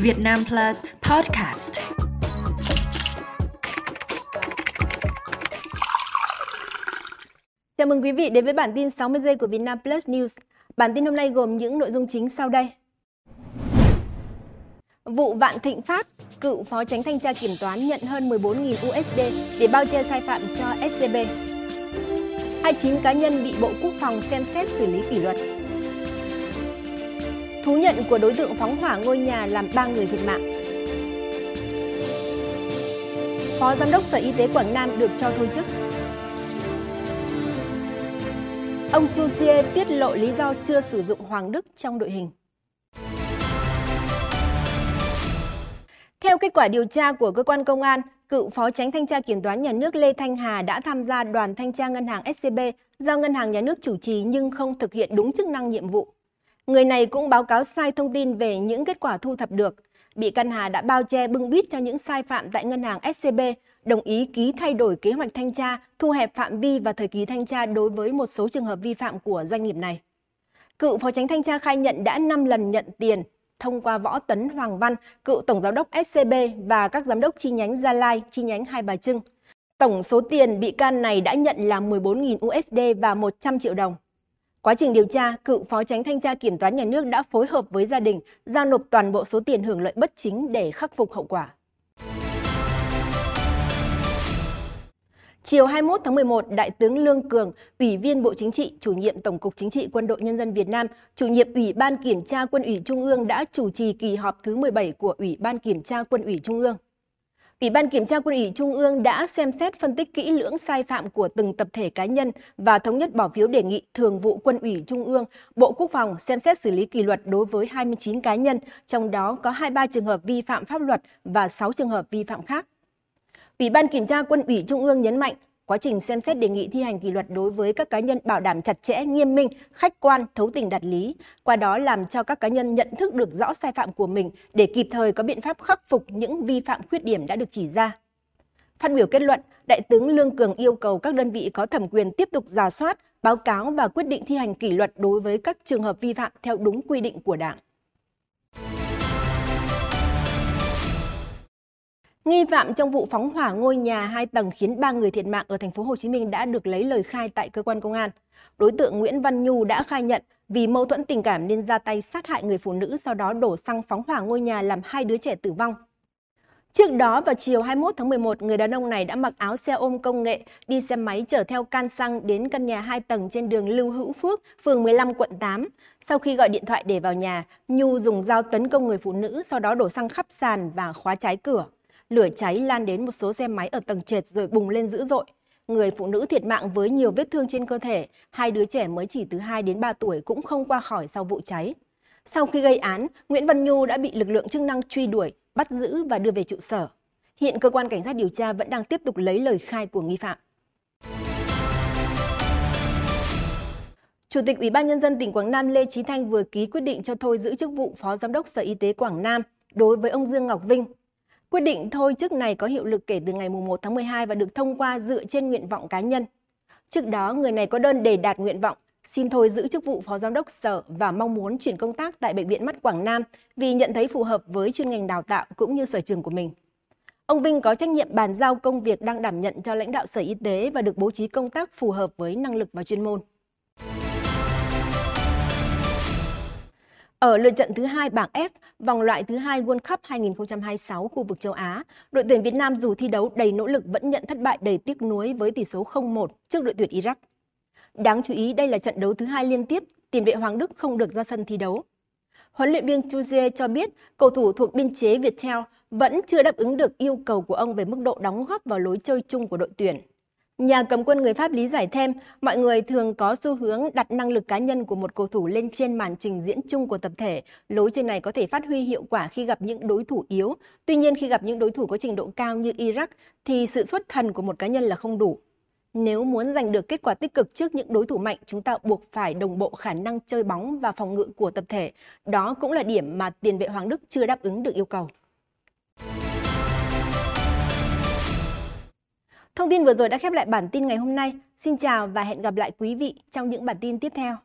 Việt Nam Plus Podcast. Chào mừng quý vị đến với bản tin 60 giây của Vietnam Plus News. Bản tin hôm nay gồm những nội dung chính sau đây. Vụ Vạn Thịnh Phát, cựu phó tránh thanh tra kiểm toán nhận hơn 14.000 USD để bao che sai phạm cho SCB. 29 cá nhân bị Bộ Quốc phòng xem xét xử lý kỷ luật. Thú nhận của đối tượng phóng hỏa ngôi nhà làm 3 người thiệt mạng. Phó Giám đốc Sở Y tế Quảng Nam được cho thôi chức. Ông Chu Xie tiết lộ lý do chưa sử dụng Hoàng Đức trong đội hình. Theo kết quả điều tra của cơ quan công an, cựu Phó Tránh Thanh tra Kiểm toán Nhà nước Lê Thanh Hà đã tham gia đoàn thanh tra ngân hàng SCB do ngân hàng nhà nước chủ trì nhưng không thực hiện đúng chức năng nhiệm vụ. Người này cũng báo cáo sai thông tin về những kết quả thu thập được. Bị can Hà đã bao che bưng bít cho những sai phạm tại ngân hàng SCB, đồng ý ký thay đổi kế hoạch thanh tra, thu hẹp phạm vi và thời kỳ thanh tra đối với một số trường hợp vi phạm của doanh nghiệp này. Cựu Phó Tránh Thanh tra khai nhận đã 5 lần nhận tiền thông qua Võ Tấn Hoàng Văn, cựu Tổng Giám đốc SCB và các giám đốc chi nhánh Gia Lai, chi nhánh Hai Bà Trưng. Tổng số tiền bị can này đã nhận là 14.000 USD và 100 triệu đồng. Quá trình điều tra, cựu Phó Tránh Thanh tra Kiểm toán Nhà nước đã phối hợp với gia đình giao nộp toàn bộ số tiền hưởng lợi bất chính để khắc phục hậu quả. Chiều 21 tháng 11, Đại tướng Lương Cường, Ủy viên Bộ Chính trị, chủ nhiệm Tổng cục Chính trị Quân đội Nhân dân Việt Nam, chủ nhiệm Ủy ban Kiểm tra Quân ủy Trung ương đã chủ trì kỳ họp thứ 17 của Ủy ban Kiểm tra Quân ủy Trung ương. Ủy ban Kiểm tra Quân ủy Trung ương đã xem xét phân tích kỹ lưỡng sai phạm của từng tập thể cá nhân và thống nhất bỏ phiếu đề nghị Thường vụ Quân ủy Trung ương, Bộ Quốc phòng xem xét xử lý kỷ luật đối với 29 cá nhân, trong đó có 23 trường hợp vi phạm pháp luật và 6 trường hợp vi phạm khác. Ủy ban Kiểm tra Quân ủy Trung ương nhấn mạnh, quá trình xem xét đề nghị thi hành kỷ luật đối với các cá nhân bảo đảm chặt chẽ, nghiêm minh, khách quan, thấu tình đạt lý, qua đó làm cho các cá nhân nhận thức được rõ sai phạm của mình để kịp thời có biện pháp khắc phục những vi phạm khuyết điểm đã được chỉ ra. Phát biểu kết luận, Đại tướng Lương Cường yêu cầu các đơn vị có thẩm quyền tiếp tục giả soát, báo cáo và quyết định thi hành kỷ luật đối với các trường hợp vi phạm theo đúng quy định của Đảng. Nghi phạm trong vụ phóng hỏa ngôi nhà hai tầng khiến ba người thiệt mạng ở thành phố Hồ Chí Minh đã được lấy lời khai tại cơ quan công an. Đối tượng Nguyễn Văn Nhu đã khai nhận vì mâu thuẫn tình cảm nên ra tay sát hại người phụ nữ sau đó đổ xăng phóng hỏa ngôi nhà làm hai đứa trẻ tử vong. Trước đó vào chiều 21 tháng 11, người đàn ông này đã mặc áo xe ôm công nghệ, đi xe máy chở theo can xăng đến căn nhà 2 tầng trên đường Lưu Hữu Phước, phường 15, quận 8. Sau khi gọi điện thoại để vào nhà, Nhu dùng dao tấn công người phụ nữ, sau đó đổ xăng khắp sàn và khóa trái cửa. Lửa cháy lan đến một số xe máy ở tầng trệt rồi bùng lên dữ dội. Người phụ nữ thiệt mạng với nhiều vết thương trên cơ thể, hai đứa trẻ mới chỉ từ 2 đến 3 tuổi cũng không qua khỏi sau vụ cháy. Sau khi gây án, Nguyễn Văn Nhu đã bị lực lượng chức năng truy đuổi, bắt giữ và đưa về trụ sở. Hiện cơ quan cảnh sát điều tra vẫn đang tiếp tục lấy lời khai của nghi phạm. Chủ tịch Ủy ban nhân dân tỉnh Quảng Nam Lê Chí Thanh vừa ký quyết định cho thôi giữ chức vụ Phó Giám đốc Sở Y tế Quảng Nam đối với ông Dương Ngọc Vinh. Quyết định thôi chức này có hiệu lực kể từ ngày 1 tháng 12 và được thông qua dựa trên nguyện vọng cá nhân. Trước đó, người này có đơn đề đạt nguyện vọng xin thôi giữ chức vụ Phó Giám đốc Sở và mong muốn chuyển công tác tại Bệnh viện Mắt Quảng Nam vì nhận thấy phù hợp với chuyên ngành đào tạo cũng như sở trường của mình. Ông Vinh có trách nhiệm bàn giao công việc đang đảm nhận cho lãnh đạo Sở Y tế và được bố trí công tác phù hợp với năng lực và chuyên môn. Ở lượt trận thứ hai bảng F, vòng loại thứ hai World Cup 2026 khu vực châu Á, đội tuyển Việt Nam dù thi đấu đầy nỗ lực vẫn nhận thất bại đầy tiếc nuối với tỷ số 0-1 trước đội tuyển Iraq. Đáng chú ý đây là trận đấu thứ hai liên tiếp tiền vệ Hoàng Đức không được ra sân thi đấu. Huấn luyện viên Chu Jie cho biết cầu thủ thuộc biên chế Viettel vẫn chưa đáp ứng được yêu cầu của ông về mức độ đóng góp vào lối chơi chung của đội tuyển. Nhà cầm quân người Pháp lý giải thêm, mọi người thường có xu hướng đặt năng lực cá nhân của một cầu thủ lên trên màn trình diễn chung của tập thể. Lối chơi này có thể phát huy hiệu quả khi gặp những đối thủ yếu. Tuy nhiên khi gặp những đối thủ có trình độ cao như Iraq thì sự xuất thần của một cá nhân là không đủ. Nếu muốn giành được kết quả tích cực trước những đối thủ mạnh, chúng ta buộc phải đồng bộ khả năng chơi bóng và phòng ngự của tập thể. Đó cũng là điểm mà tiền vệ Hoàng Đức chưa đáp ứng được yêu cầu. Thông tin vừa rồi đã khép lại bản tin ngày hôm nay. Xin chào và hẹn gặp lại quý vị trong những bản tin tiếp theo.